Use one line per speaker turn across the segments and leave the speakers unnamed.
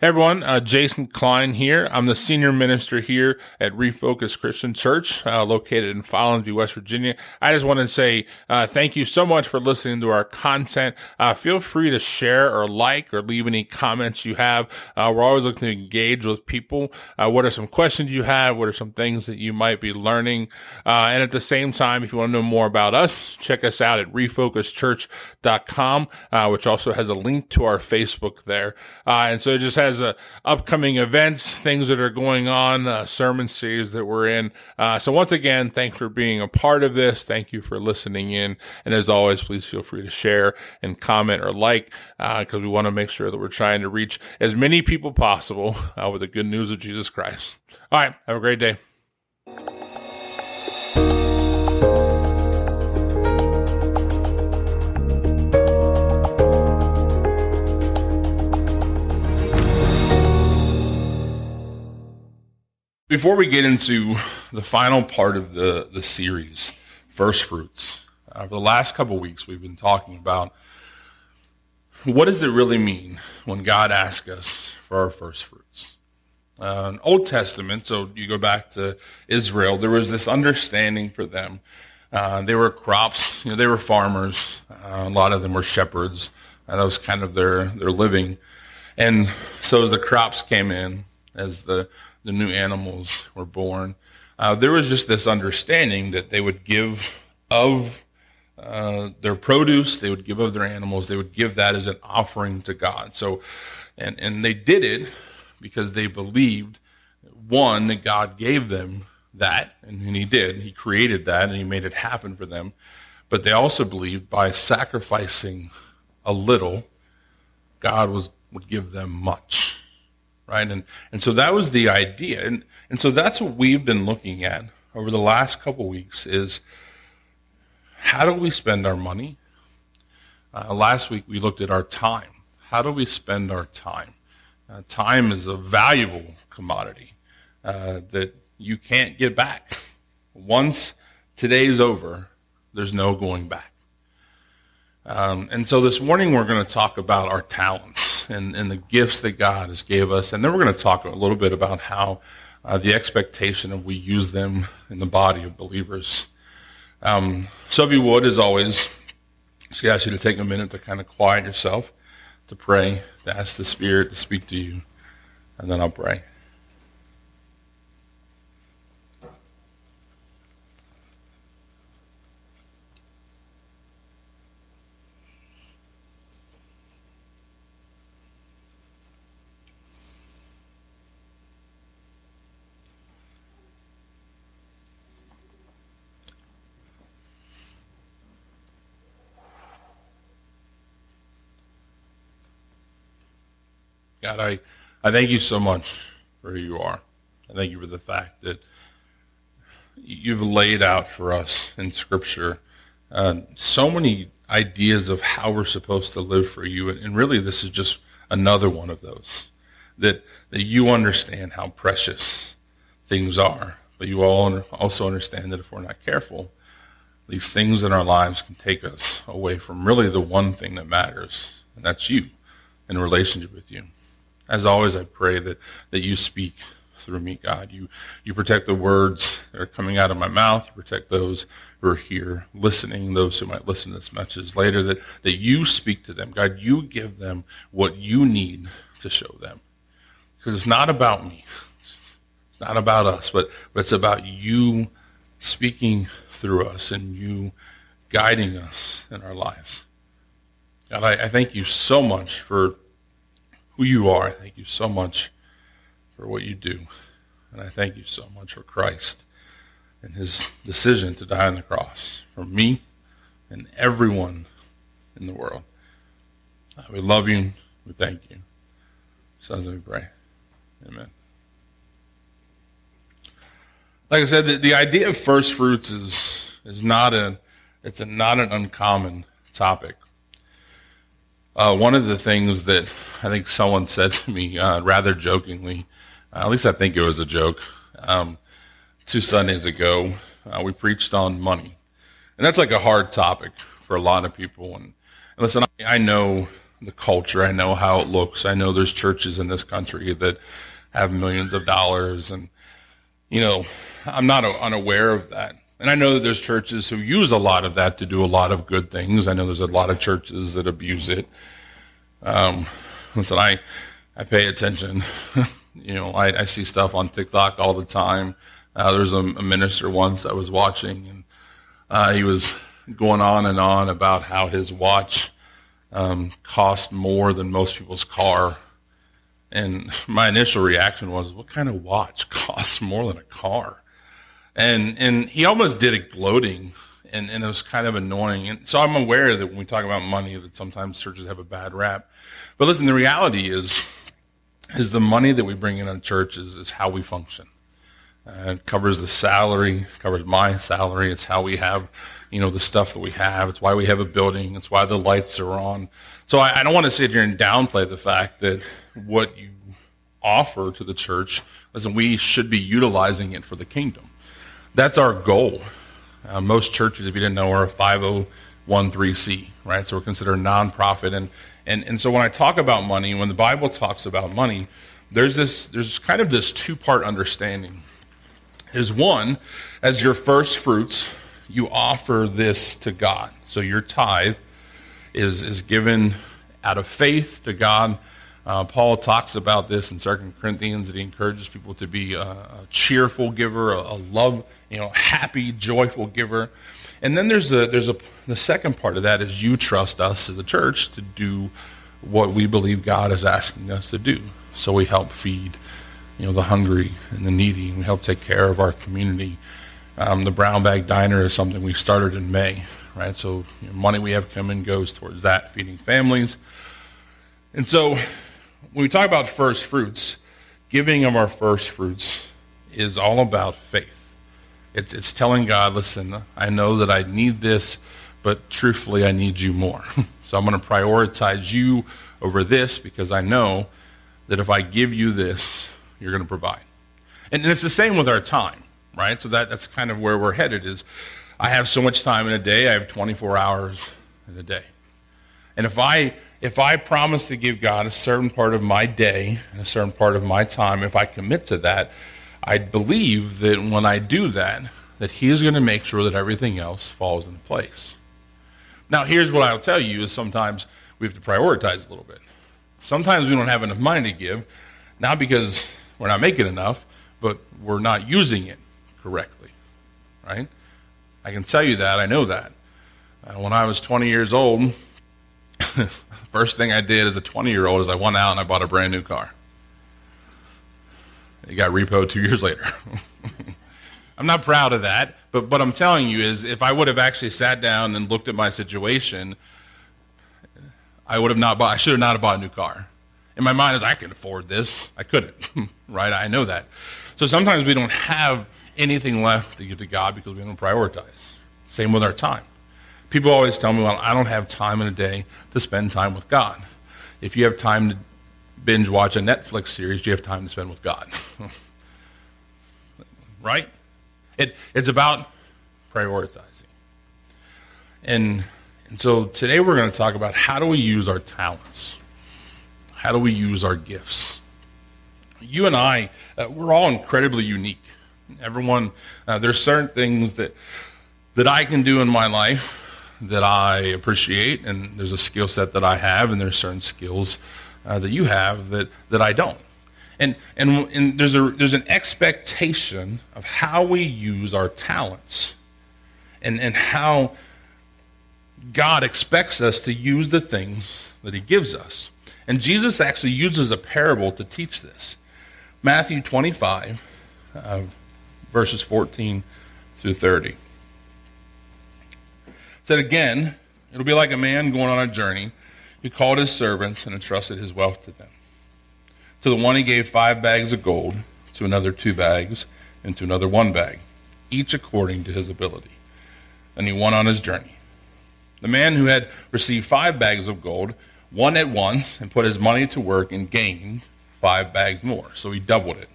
Hey everyone, uh, Jason Klein here. I'm the senior minister here at Refocus Christian Church, uh, located in Follansbee, West Virginia. I just want to say uh, thank you so much for listening to our content. Uh, feel free to share or like or leave any comments you have. Uh, we're always looking to engage with people. Uh, what are some questions you have? What are some things that you might be learning? and at the same time, if you want to know more about us, check us out at refocuschurch.com, which also has a link to our Facebook there. and so it just has uh, upcoming events, things that are going on, uh, sermon series that we're in. Uh, so once again, thanks for being a part of this. Thank you for listening in. And as always, please feel free to share and comment or like, because uh, we want to make sure that we're trying to reach as many people possible uh, with the good news of Jesus Christ. All right. Have a great day. Before we get into the final part of the, the series, First Fruits, uh, for the last couple weeks we've been talking about what does it really mean when God asks us for our first fruits. Uh, Old Testament, so you go back to Israel, there was this understanding for them. Uh, they were crops, you know, they were farmers. Uh, a lot of them were shepherds. that was kind of their, their living. And so as the crops came in, as the the new animals were born, uh, there was just this understanding that they would give of uh, their produce, they would give of their animals, they would give that as an offering to God. So, and and they did it because they believed one that God gave them that, and, and He did. He created that, and He made it happen for them. But they also believed by sacrificing a little, God was would give them much right? And, and so that was the idea. And, and so that's what we've been looking at over the last couple weeks is how do we spend our money? Uh, last week we looked at our time. How do we spend our time? Uh, time is a valuable commodity uh, that you can't get back. Once today's over, there's no going back. Um, and so this morning we're going to talk about our talents and, and the gifts that God has gave us. And then we're going to talk a little bit about how uh, the expectation of we use them in the body of believers. Um, so if you would, as always, just ask you to take a minute to kind of quiet yourself, to pray, to ask the Spirit to speak to you, and then I'll pray. God, I, I thank you so much for who you are. I thank you for the fact that you've laid out for us in Scripture uh, so many ideas of how we're supposed to live for you. And really, this is just another one of those. That, that you understand how precious things are, but you all also understand that if we're not careful, these things in our lives can take us away from really the one thing that matters, and that's you in relationship with you. As always, I pray that, that you speak through me, God. You, you protect the words that are coming out of my mouth. You protect those who are here listening, those who might listen to this message later, that, that you speak to them. God, you give them what you need to show them. Because it's not about me. It's not about us, but, but it's about you speaking through us and you guiding us in our lives. God, I, I thank you so much for who you are. I thank you so much for what you do. And I thank you so much for Christ and his decision to die on the cross for me and everyone in the world. Uh, we love you. We thank you. Sons, we pray. Amen. Like I said, the, the idea of first fruits is, is not a, it's a, not an uncommon topic. Uh, one of the things that I think someone said to me uh, rather jokingly, uh, at least I think it was a joke, um, two Sundays ago, uh, we preached on money. And that's like a hard topic for a lot of people. And, and listen, I, I, know the culture. I know how it looks. I know there's churches in this country that have millions of dollars, and you know, I'm not unaware of that. And I know that there's churches who use a lot of that to do a lot of good things. I know there's a lot of churches that abuse it. Um, listen, I I pay attention. you know, I, I, see stuff on TikTok all the time. Uh, there's a, a, minister once I was watching, and uh, he was going on and on about how his watch um, cost more than most people's car. And my initial reaction was, "What kind of watch costs more than a car?" And and he almost did it gloating, and, and it was kind of annoying. And so I'm aware that when we talk about money, that sometimes churches have a bad rap. But listen, the reality is, is the money that we bring in on churches is how we function. Uh, it covers the salary, covers my salary. It's how we have, you know, the stuff that we have. It's why we have a building. It's why the lights are on. So I, I don't want to sit here and downplay the fact that what you offer to the church, listen, we should be utilizing it for the kingdom. That's our goal. Uh, most churches, if you didn't know, are a 5013C, right? So we're considered a nonprofit. And, and, and so when I talk about money, when the Bible talks about money, there's this, there's kind of this two-part understanding. Is one, as your first fruits, you offer this to God. So your tithe is, is given out of faith to God uh, Paul talks about this in 2 Corinthians that he encourages people to be a, a cheerful giver, a, a, love, you know, happy, joyful giver. And then there's a there's a the second part of that is you trust us as a church to do what we believe God is asking us to do. So we help feed, you know, the hungry and the needy. We help take care of our community. Um, the Brown Bag Diner is something we started in May, right? So you know, money we have come in goes towards that, feeding families. And so when we talk about first fruits, giving of our first fruits is all about faith. It's, it's telling God, listen, I know that I need this, but truthfully, I need you more. so I'm going to prioritize you over this because I know that if I give you this, you're going to provide. And it's the same with our time, right? So that, that's kind of where we're headed is I have so much time in a day, I have 24 hours in a day. And if I if I promise to give God a certain part of my day, a certain part of my time, if I commit to that, I believe that when I do that, that He is going to make sure that everything else falls into place. Now, here's what I'll tell you is sometimes we have to prioritize a little bit. Sometimes we don't have enough money to give, not because we're not making enough, but we're not using it correctly, right? I can tell you that. I know that. Uh, when I was 20 years old, First thing I did as a 20 year old is I went out and I bought a brand new car. It got repoed two years later. I'm not proud of that, but what I'm telling you is if I would have actually sat down and looked at my situation, I would have not bought, I should have not have bought a new car. In my mind is I can afford this. I couldn't, right? I know that. So sometimes we don't have anything left to give to God because we don't prioritize. Same with our time. People always tell me, well, I don't have time in a day to spend time with God. If you have time to binge watch a Netflix series, you have time to spend with God. right? It, it's about prioritizing. And, and so today we're going to talk about how do we use our talents? How do we use our gifts? You and I, uh, we're all incredibly unique. Everyone, uh, there's certain things that, that I can do in my life that I appreciate, and there's a skill set that I have, and there's certain skills uh, that you have that, that I don't. And, and, and there's, a, there's an expectation of how we use our talents and, and how God expects us to use the things that He gives us. And Jesus actually uses a parable to teach this. Matthew 25, uh, verses 14 through 30 said again, it'll be like a man going on a journey He called his servants and entrusted his wealth to them. To the one he gave five bags of gold, to another two bags, and to another one bag, each according to his ability. And he went on his journey. The man who had received five bags of gold won at once and put his money to work and gained five bags more. So he doubled it.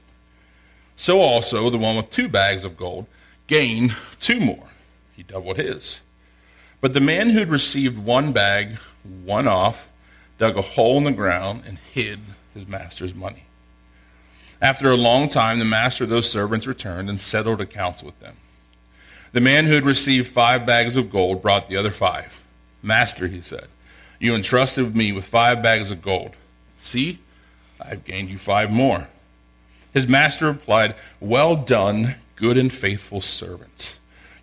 So also the one with two bags of gold gained two more. He doubled his. But the man who'd received one bag, one off, dug a hole in the ground, and hid his master's money. After a long time, the master of those servants returned and settled accounts with them. The man who had received five bags of gold brought the other five. Master, he said, you entrusted me with five bags of gold. See, I've gained you five more. His master replied, Well done, good and faithful servant.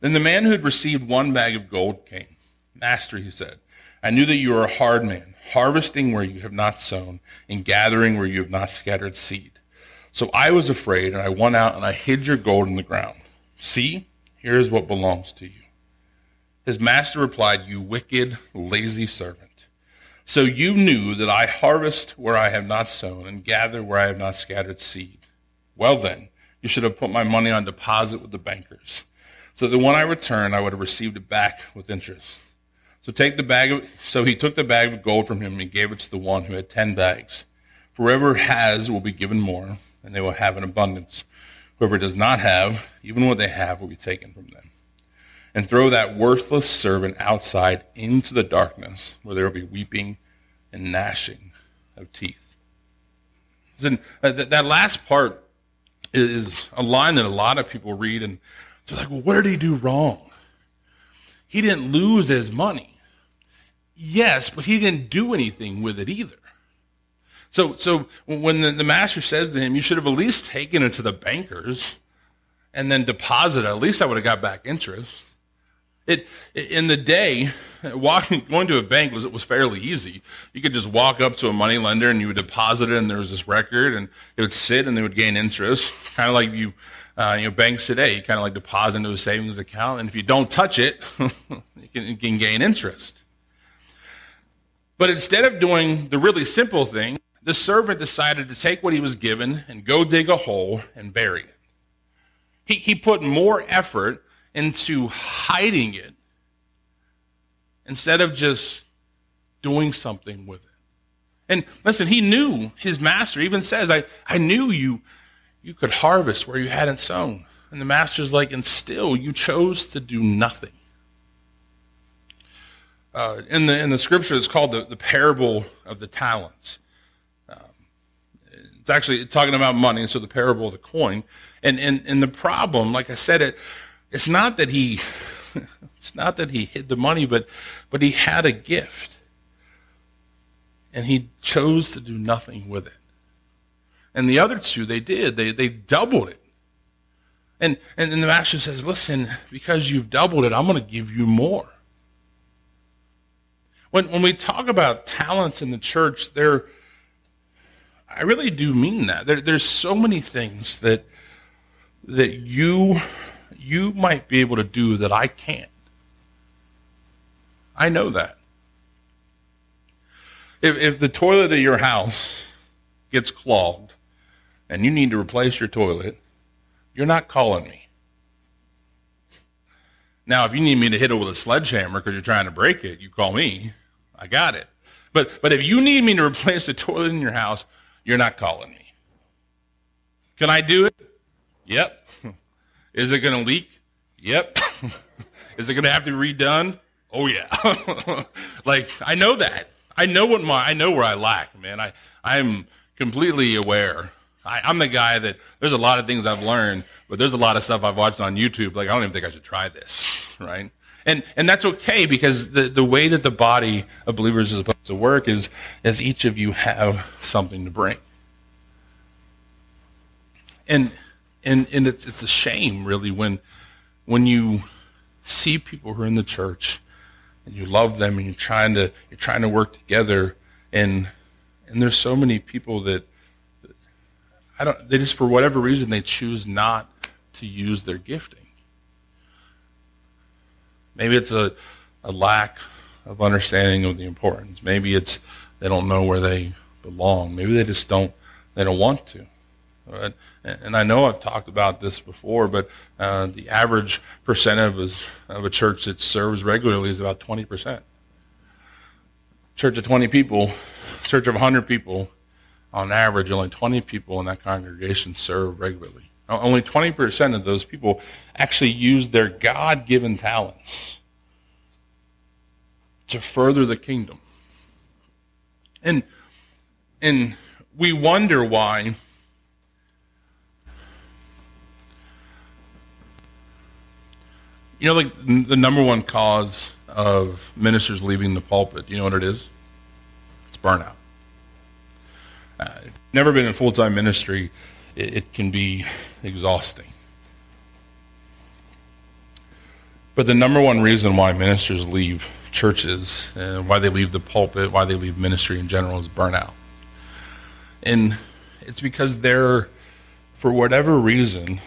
Then the man who had received one bag of gold came. Master, he said, I knew that you are a hard man, harvesting where you have not sown, and gathering where you have not scattered seed. So I was afraid, and I went out and I hid your gold in the ground. See, here is what belongs to you. His master replied, You wicked, lazy servant. So you knew that I harvest where I have not sown, and gather where I have not scattered seed. Well then, you should have put my money on deposit with the bankers, so that when I return, I would have received it back with interest. So take the bag of, so he took the bag of gold from him and gave it to the one who had ten bags. For whoever has will be given more, and they will have an abundance. Whoever does not have, even what they have will be taken from them. And throw that worthless servant outside into the darkness, where there will be weeping and gnashing of teeth. And uh, that last part is a line that a lot of people read and they're like, well, what did he do wrong? He didn't lose his money. Yes, but he didn't do anything with it either. So, so when the, the master says to him, you should have at least taken it to the bankers and then deposited, at least I would have got back interest. It, in the day, walking, going to a bank was, was fairly easy. You could just walk up to a money lender and you would deposit it and there was this record and it would sit and they would gain interest. Kind of like you, uh, you know, banks today, you kind of like deposit into a savings account. And if you don't touch it, you, can, you can gain interest. But instead of doing the really simple thing, the servant decided to take what he was given and go dig a hole and bury it. He, he put more effort into hiding it instead of just doing something with it. And listen, he knew his master even says, I, I knew you you could harvest where you hadn't sown. And the master's like, and still you chose to do nothing. Uh, in the in the scripture, it's called the, the parable of the talents. Um, it's actually talking about money, so the parable of the coin. And, and and the problem, like I said, it it's not that he it's not that he hid the money, but but he had a gift. And he chose to do nothing with it. And the other two, they did. They they doubled it. And and, the master says, listen, because you've doubled it, I'm gonna give you more. When when we talk about talents in the church, there I really do mean that. There, there's so many things that that you you might be able to do that I can't. I know that. If, if the toilet of your house gets clogged and you need to replace your toilet, you're not calling me. Now, if you need me to hit it with a sledgehammer because you're trying to break it, you call me. I got it. But, but if you need me to replace the toilet in your house, you're not calling me. Can I do it? Yep. Is it going to leak? Yep. Is it going to have to be redone? Oh yeah. like I know that. I know what my I know where I lack, man. I I'm completely aware. I, I'm the guy that there's a lot of things I've learned, but there's a lot of stuff I've watched on YouTube. Like I don't even think I should try this, right? And and that's okay because the the way that the body of believers is supposed to work is as each of you have something to bring. And and and it's it's a shame really when when you see people who are in the church and you love them and you're trying to you're trying to work together and and there's so many people that I don't they just for whatever reason they choose not to use their gifting. Maybe it's a, a lack of understanding of the importance. Maybe it's they don't know where they belong. Maybe they just don't. They don't want to. Right? And I know I've talked about this before, but uh, the average percent of, of a church that serves regularly is about 20%. Church of 20 people, church of 100 people, on average, only 20 people in that congregation serve regularly. Only 20% of those people actually use their God given talents to further the kingdom. And, and we wonder why You know, like the number one cause of ministers leaving the pulpit, you know what it is? It's burnout. Uh, never been in full time ministry, it, it can be exhausting. But the number one reason why ministers leave churches and why they leave the pulpit, why they leave ministry in general is burnout. And it's because they're, for whatever reason,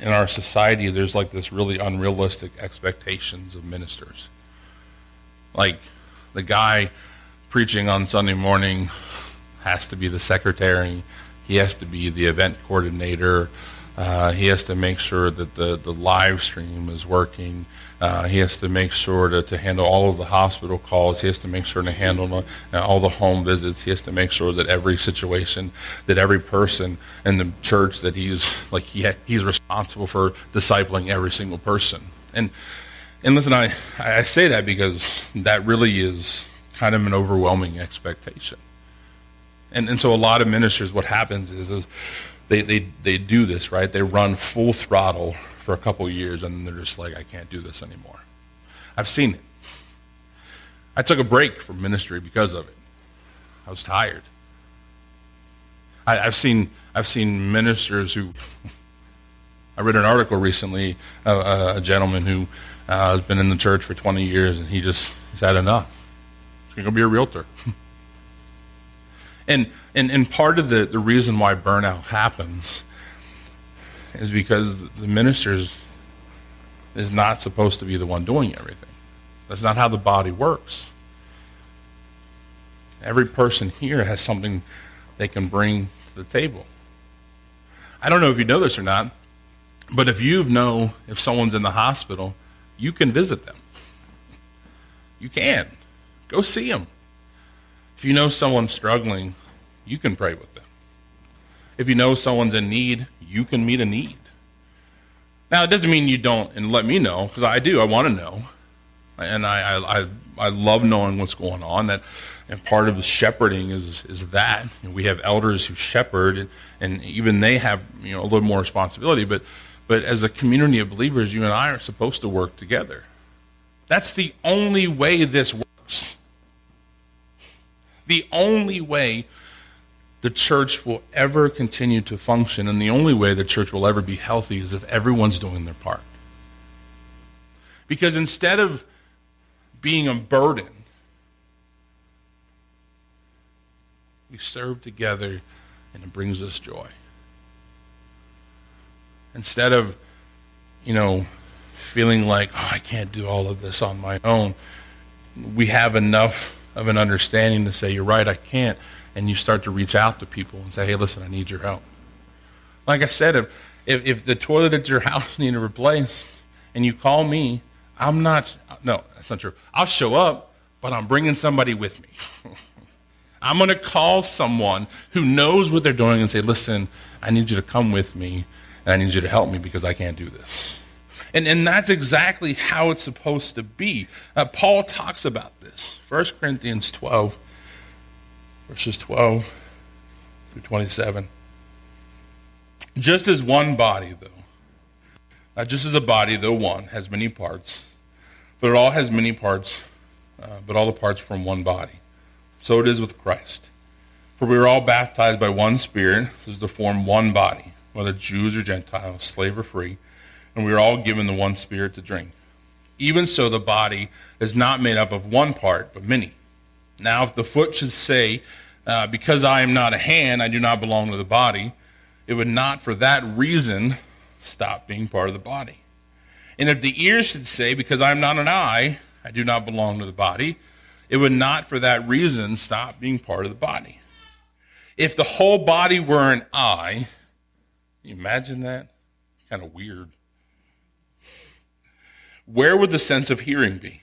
in our society, there's like this really unrealistic expectations of ministers. Like the guy preaching on Sunday morning has to be the secretary, he has to be the event coordinator, uh, he has to make sure that the, the live stream is working. Uh, he has to make sure to, to handle all of the hospital calls. He has to make sure to handle uh, all the home visits. He has to make sure that every situation, that every person in the church, that he's like he ha- he's responsible for discipling every single person. And and listen, I I say that because that really is kind of an overwhelming expectation. And and so a lot of ministers, what happens is, is they, they, they do this, right? They run full throttle for a couple years and they're just like, I can't do this anymore. I've seen it. I took a break from ministry because of it. I was tired. I, have seen I've seen ministers who. I read an article recently, uh, a gentleman who uh, has been in the church for 20 years, and he just he's had enough. He's going to be a realtor. And, and, and part of the, the reason why burnout happens is because the minister is not supposed to be the one doing everything. That's not how the body works. Every person here has something they can bring to the table. I don't know if you know this or not, but if you know if someone's in the hospital, you can visit them. You can. Go see them. If you know someone's struggling, you can pray with them. If you know someone's in need, you can meet a need. Now, it doesn't mean you don't and let me know, because I do. I want to know. And I, I, I, love knowing what's going on. That, and part of the shepherding is, is that. we have elders who shepherd, and, and even they have you know, a little more responsibility. But, but as a community of believers, you and I are supposed to work together. That's the only way this works the only way the church will ever continue to function and the only way the church will ever be healthy is if everyone's doing their part. Because instead of being a burden, we serve together and it brings us joy. Instead of, you know, feeling like, oh, I can't do all of this on my own, we have enough of an understanding to say, you're right, I can't. And you start to reach out to people and say, hey, listen, I need your help. Like I said, if, if, the toilet at your house needs replaced and you call me, I'm not, no, that's not true. I'll show up, but I'm bringing somebody with me. I'm going to call someone who knows what they're doing and say, listen, I need you to come with me and I need you to help me because I can't do this. And, and that's exactly how it's supposed to be. Uh, Paul talks about this. 1 Corinthians 12, verses 12 through 27. Just as one body, though, not just as a body, though one, has many parts, but it all has many parts, uh, but all the parts from one body. So it is with Christ. For we are all baptized by one Spirit, so as to form one body, whether Jews or Gentiles, slave or free and we are all given the one spirit to drink. Even so, the body is not made up of one part, but many. Now, if the foot should say, uh, Because I am not a hand, I do not belong to the body, it would not for that reason stop being part of the body. And if the ear should say, Because I am not an eye, I do not belong to the body, it would not for that reason stop being part of the body. If the whole body were an eye, imagine that? Kind of weird. Where would the sense of hearing be?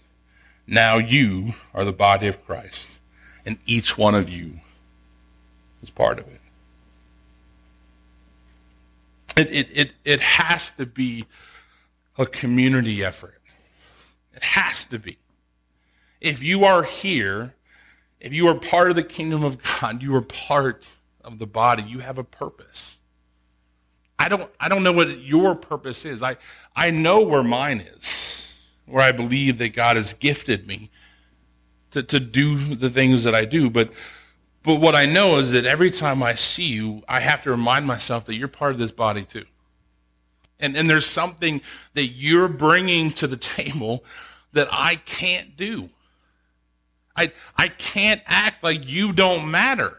Now you are the body of Christ, and each one of you is part of it. It, it, it, it has to be a community effort. It has to be. If you are here, if you are part of the kingdom of God, you are part of the body, you have a purpose. I don't, I don't know what your purpose is. I, I know where mine is, where I believe that God has gifted me to, to do the things that I do. But, but what I know is that every time I see you, I have to remind myself that you're part of this body too. And, and there's something that you're bringing to the table that I can't do. I, I can't act like you don't matter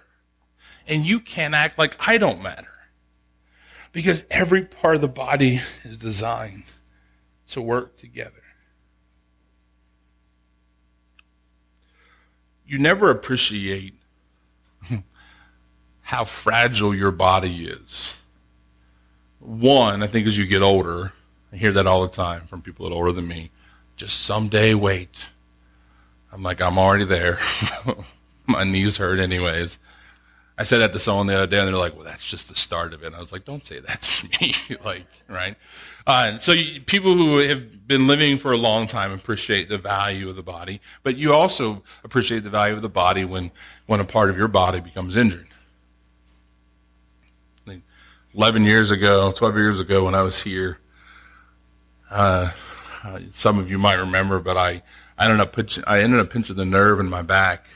and you can't act like I don't matter. Because every part of the body is designed to work together. You never appreciate how fragile your body is. One, I think as you get older, I hear that all the time from people that are older than me. Just someday wait. I'm like, I'm already there. My knees hurt anyways. I said that to someone the other day, and they're like, "Well, that's just the start of it." And I was like, "Don't say that to me." like, right? Uh, so you, people who have been living for a long time appreciate the value of the body, but you also appreciate the value of the body when when a part of your body becomes injured. Like Eleven years ago, twelve years ago, when I was here, uh some of you might remember, but I I ended up pinching, I ended up pinching the nerve in my back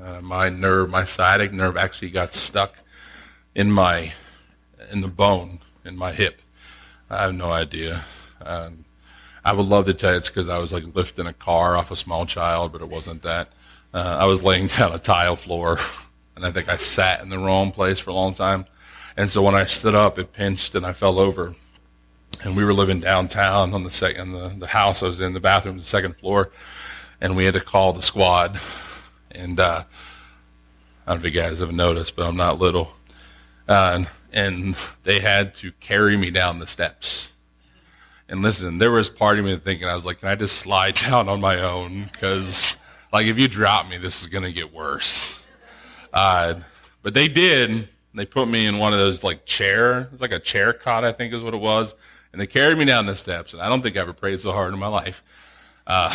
uh, my nerve, my sciatic nerve, actually got stuck in my in the bone in my hip. I have no idea. Um, I would love to tell you it's because I was like lifting a car off a small child, but it wasn't that. Uh, I was laying down a tile floor, and I think I sat in the wrong place for a long time. And so when I stood up, it pinched, and I fell over. And we were living downtown on the second, the, the house I was in, the bathroom, the second floor, and we had to call the squad and uh, I don't know if you guys have noticed, but I'm not little. Uh, and they had to carry me down the steps. And listen, there was part of me thinking, I was like, can I just slide down on my own? Because, like, if you drop me, this is going to get worse. Uh, but they did. They put me in one of those, like, chair. It's like a chair cot, I think is what it was. And they carried me down the steps. And I don't think I ever prayed so hard in my life. Uh,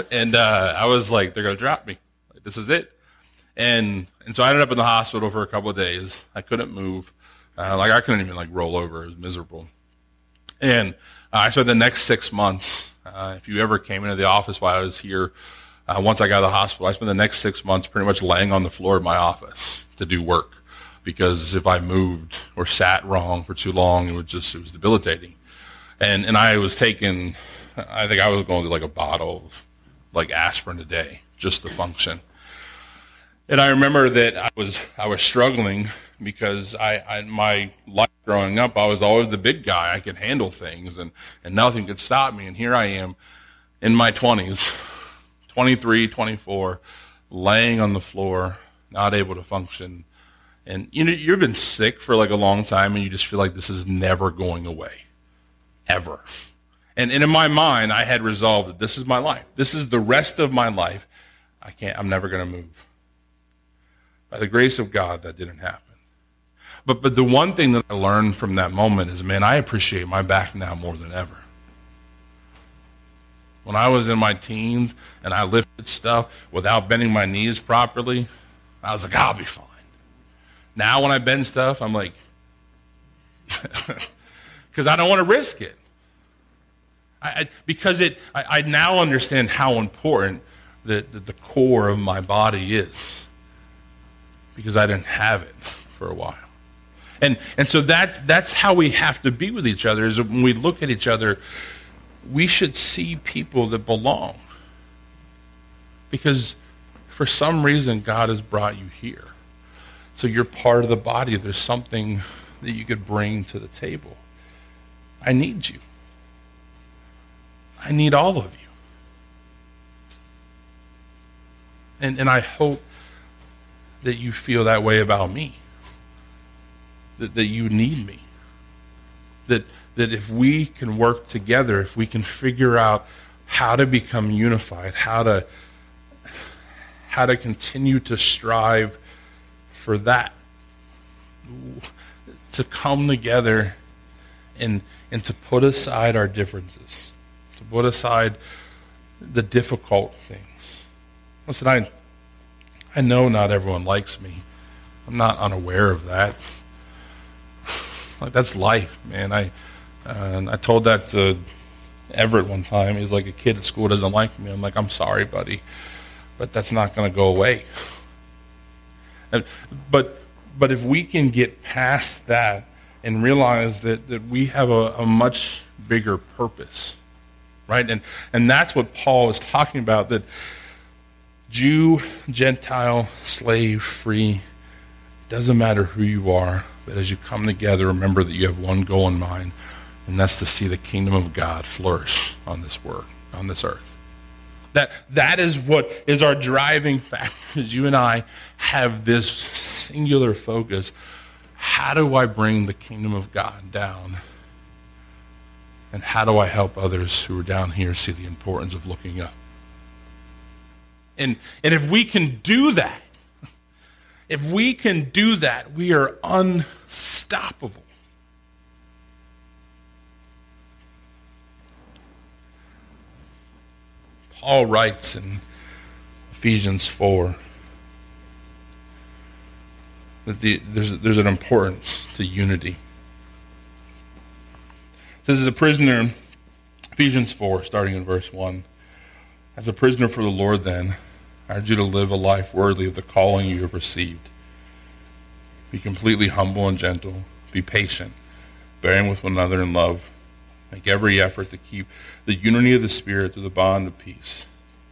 and uh, I was like, they're going to drop me. This is it. And and so I ended up in the hospital for a couple of days. I couldn't move. Uh, like I couldn't even like roll over. It was miserable. And uh, I spent the next six months. Uh, if you ever came into the office while I was here, uh, once I got to the hospital, I spent the next six months pretty much laying on the floor of my office to do work because if I moved or sat wrong for too long, it was just it was debilitating. And and I was taking, I think I was going to like a bottle of like aspirin a day just to function. And I remember that I was I was struggling because I, I my life growing up I was always the big guy. I could handle things and, and nothing could stop me. And here I am in my 20s, 23, 24, laying on the floor, not able to function. And you know you've been sick for like a long time and you just feel like this is never going away. Ever. And, and in my mind I had resolved that this is my life. This is the rest of my life. I can't I'm never going to move. By the grace of God, that didn't happen. But, but the one thing that I learned from that moment is, man, I appreciate my back now more than ever. When I was in my teens and I lifted stuff without bending my knees properly, I was like, I'll be fine. Now when I bend stuff, I'm like, because I don't want to risk it. I, I, because it, I, I, now understand how important the, the, the core of my body is. Because I didn't have it for a while. And, and so that's, that's how we have to be with each other, is when we look at each other, we should see people that belong. Because for some reason, God has brought you here. So you're part of the body. There's something that you could bring to the table. I need you. I need all of you. And, and I hope that you feel that way about me. That, that you need me. That, that if we can work together, if we can figure out how to become unified, how to, how to continue to strive for that, to come together and, and to put aside our differences, to put aside the difficult things. Listen, I, I know not everyone likes me. I'm not unaware of that. Like that's life, man. I uh, I told that to Everett one time. He's like a kid at school doesn't like me. I'm like, I'm sorry, buddy, but that's not going to go away. And, but but if we can get past that and realize that, that we have a, a much bigger purpose, right? And, and that's what Paul is talking about that Jew, Gentile, slave, free, doesn't matter who you are, but as you come together, remember that you have one goal in mind, and that's to see the kingdom of God flourish on this world, on this earth. That, that is what is our driving factor. Because you and I have this singular focus. How do I bring the kingdom of God down? And how do I help others who are down here see the importance of looking up? And, and if we can do that, if we can do that, we are unstoppable. Paul writes in Ephesians 4 that the, there's, there's an importance to unity. This is a prisoner, Ephesians 4, starting in verse 1. As a prisoner for the Lord, then, I urge you to live a life worthy of the calling you have received. Be completely humble and gentle. Be patient, bearing with one another in love Make every effort to keep the unity of the Spirit through the bond of peace.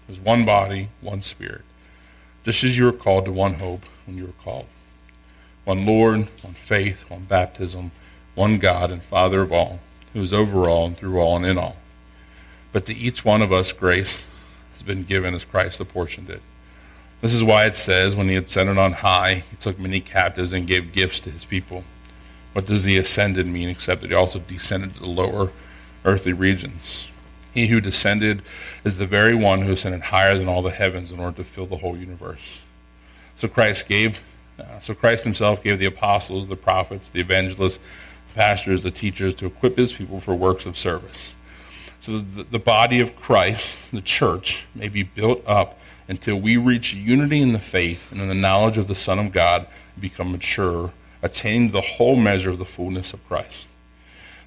There's one body, one Spirit. Just as you were called to one hope when you were called. One Lord, one faith, one baptism, one God and Father of all, who is over all and through all and in all. But to each one of us grace has been given as Christ apportioned it. This is why it says, when he had ascended on high, he took many captives and gave gifts to his people. What does the ascended mean except that he also descended to the lower earthly regions? He who descended is the very one who ascended higher than all the heavens in order to fill the whole universe. So Christ gave, uh, so Christ himself gave the apostles, the prophets, the evangelists, the pastors, the teachers to equip his people for works of service. So the, the body of Christ, the church, may be built up until we reach unity in the faith and in the knowledge of the Son of God and become mature attaining the whole measure of the fullness of Christ.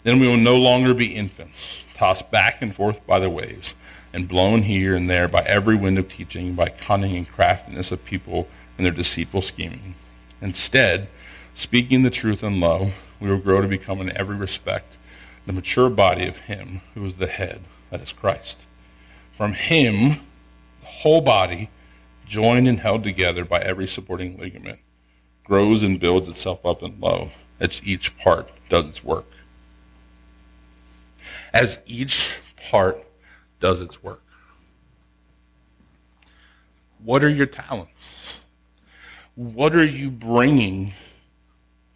Then we will no longer be infants, tossed back and forth by the waves, and blown here and there by every wind of teaching, by cunning and craftiness of people and their deceitful scheming. Instead, speaking the truth in love, we will grow to become in every respect the mature body of Him who is the head, that is Christ. From Him, the whole body, joined and held together by every supporting ligament, grows and builds itself up in love as each part does its work. As each part does its work. What are your talents? What are you bringing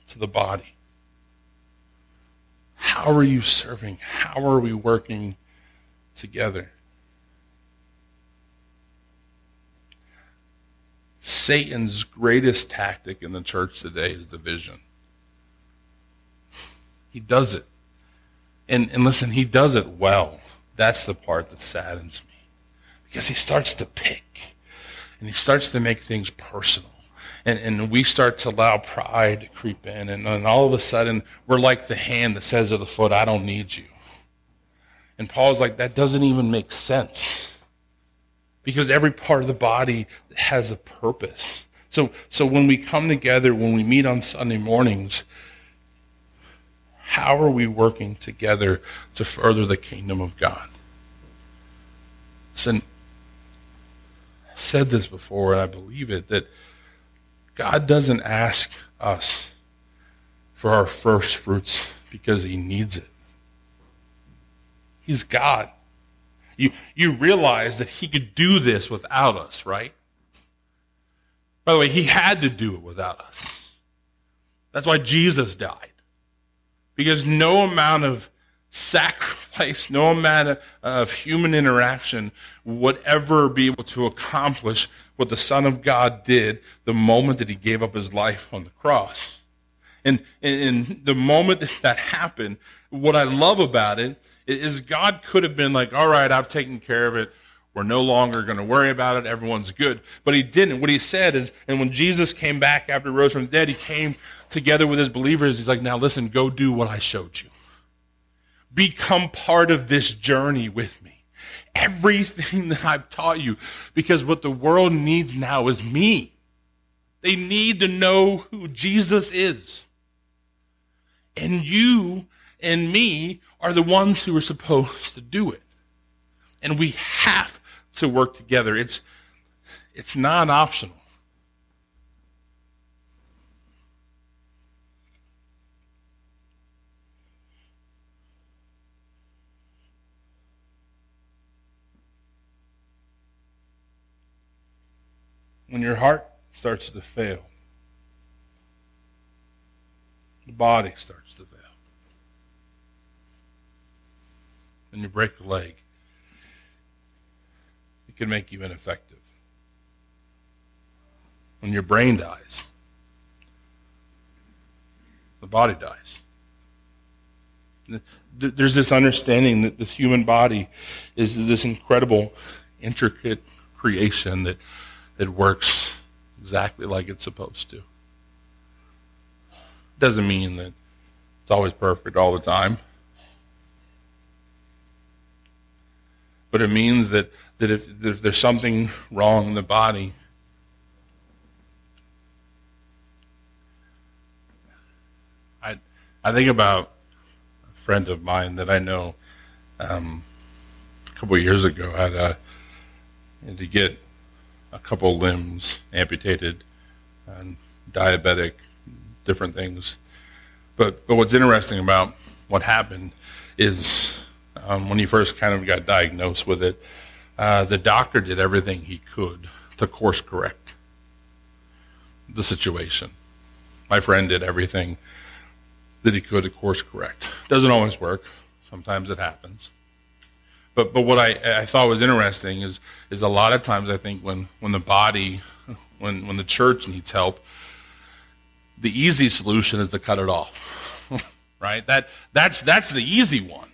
to the body? How are you serving? How are we working together? Satan's greatest tactic in the church today is division. He does it. And, and listen, he does it well. That's the part that saddens me. Because he starts to pick. And he starts to make things personal. And, and we start to allow pride to creep in. And, and all of a sudden, we're like the hand that says to the foot, I don't need you. And Paul's like, that doesn't even make sense. Because every part of the body has a purpose. So, so when we come together, when we meet on Sunday mornings, how are we working together to further the kingdom of God? Listen, I've said this before, and I believe it, that God doesn't ask us for our first fruits because he needs it. He's God. You, you realize that he could do this without us, right? By the way, he had to do it without us. That's why Jesus died. Because no amount of sacrifice, no amount of, human interaction would ever be able to accomplish what the Son of God did the moment that he gave up his life on the cross. And in the moment that that happened, what I love about it is God could have been like, all right, I've taken care of it. We're no longer going to worry about it. Everyone's good. But he didn't. What he said is, and when Jesus came back after he rose from the dead, he came together with his believers. He's like, now listen, go do what I showed you. Become part of this journey with me. Everything that I've taught you. Because what the world needs now is me. They need to know who Jesus is. And you and me are the ones who are supposed to do it. And we have to work together. It's, it's non optional. When your heart starts to fail, the body starts to fail. And you break a leg, It can make you ineffective. When your brain dies, the body dies. There's this understanding that this human body is this incredible, intricate creation that, that works exactly like it's supposed to. Doesn't mean that it's always perfect all the time. But it means that that if, if there's something wrong in the body, I, I think about a friend of mine that I know um, a couple years ago had, a, had to get a couple limbs amputated and diabetic, different things. But, but what's interesting about what happened is um, when he first kind of got diagnosed with it, uh, the doctor did everything he could to course correct the situation. My friend did everything that he could to course correct. Doesn't always work. Sometimes it happens. But but what I, I thought was interesting is is a lot of times I think when, when the body when when the church needs help, the easy solution is to cut it off. right? That that's that's the easy one.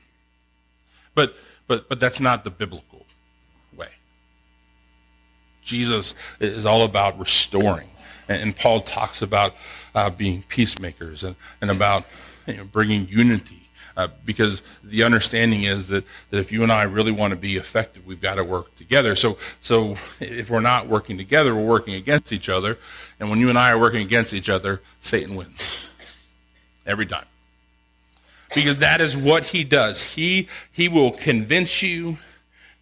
But but but that's not the biblical way. Jesus is all about restoring. And, Paul talks about uh, being peacemakers and, and about you know, bringing unity. Uh, because the understanding is that, that if you and I really want to be effective, we've got to work together. So, so if we're not working together, we're working against each other. And when you and I are working against each other, Satan wins. Every time. Because that is what he does. He, he will convince you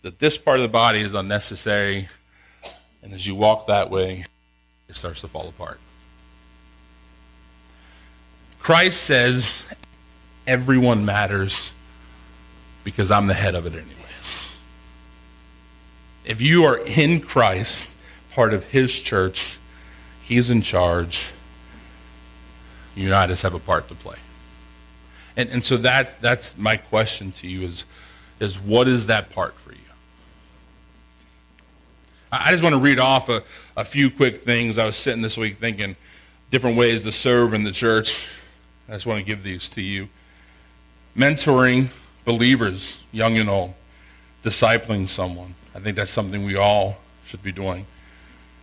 that this part of the body is unnecessary and as you walk that way, it starts to fall apart. Christ says, everyone matters because I'm the head of it anyways. If you are in Christ, part of his church, he's in charge. You and I just have a part to play. And, and so that, that's my question to you is, is what is that part for you? I just want to read off a, a few quick things. I was sitting this week thinking different ways to serve in the church. I just want to give these to you. Mentoring believers, young and old, discipling someone. I think that's something we all should be doing.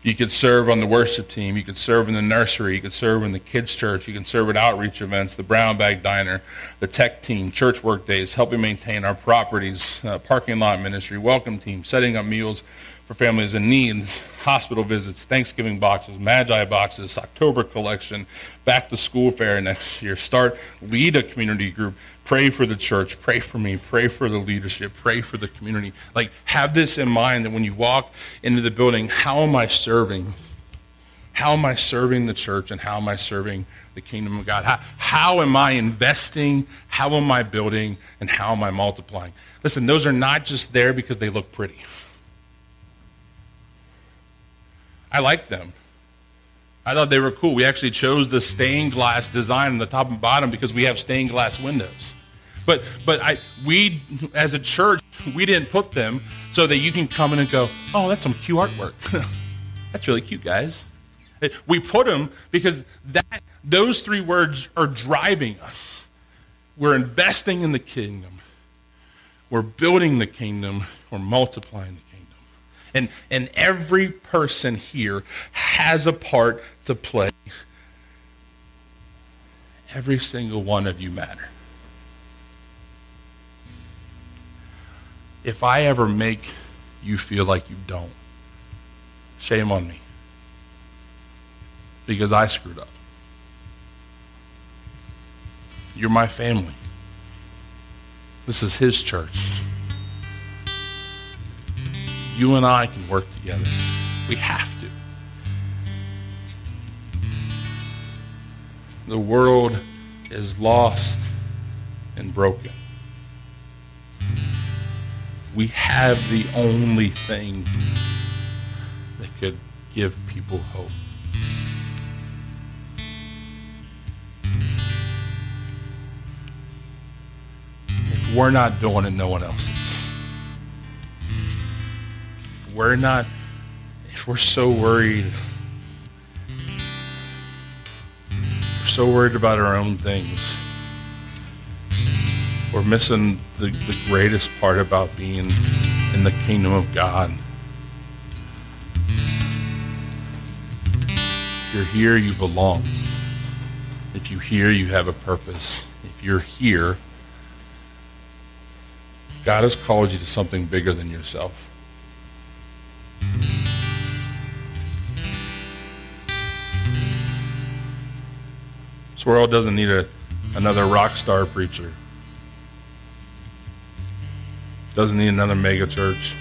You could serve on the worship team. You could serve in the nursery. You could serve in the kids' church. You can serve at outreach events, the Brown Bag Diner, the tech team, church work days, helping maintain our properties, uh, parking lot ministry, welcome team, setting up meals for families in need, hospital visits, Thanksgiving boxes, Magi boxes, October collection, back to school fair next year. Start, lead a community group, pray for the church, pray for me, pray for the leadership, pray for the community. Like, have this in mind that when you walk into the building, how am I serving? How am I serving the church and how am I serving the kingdom of God? How, how am I investing? How am I building? And how am I multiplying? Listen, those are not just there because they look pretty. I like them. I thought they were cool. We actually chose the stained glass design on the top and bottom because we have stained glass windows. But but I we as a church we didn't put them so that you can come in and go, oh, that's some cute artwork. that's really cute, guys. We put them because that those three words are driving us. We're investing in the kingdom. We're building the kingdom. We're multiplying the kingdom. And, and every person here has a part to play. Every single one of you matter. If I ever make you feel like you don't, shame on me. Because I screwed up. You're my family. This is his church you and I can work together. We have to. The world is lost and broken. We have the only thing that could give people hope. If we're not doing it, no one else is we're not, if we're so worried, so worried about our own things, we're missing the, the greatest part about being in the kingdom of God. If you're here, you belong. If you're here, you have a purpose. If you're here, God has called you to something bigger than yourself. This world doesn't need a, another rock star preacher. Doesn't need another mega church.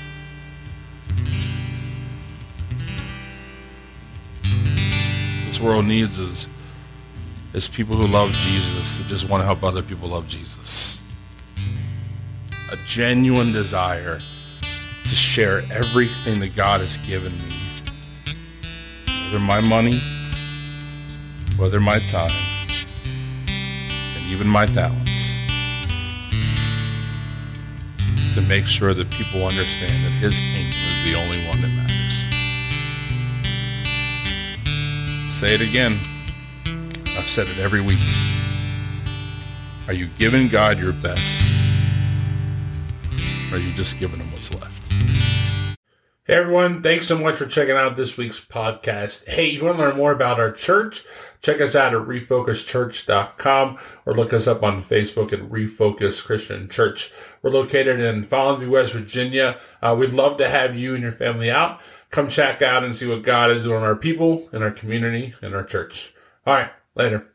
This world needs is, is people who love Jesus, that just want to help other people love Jesus. A genuine desire to share everything that God has given me. Whether my money, whether my time, even my talents, to make sure that people understand that His kingdom is the only one that matters. Say it again. I've said it every week. Are you giving God your best? Or are you just giving Him what's left? Hey everyone, thanks so much for checking out this week's podcast. Hey, you want to learn more about our church, check us out at refocuschurch.com or look us up on Facebook at Refocus Christian Church. We're located in Follansbee, West Virginia. Uh, we'd love to have you and your family out. Come check out and see what God is doing in our people, in our community, in our church. All right, later.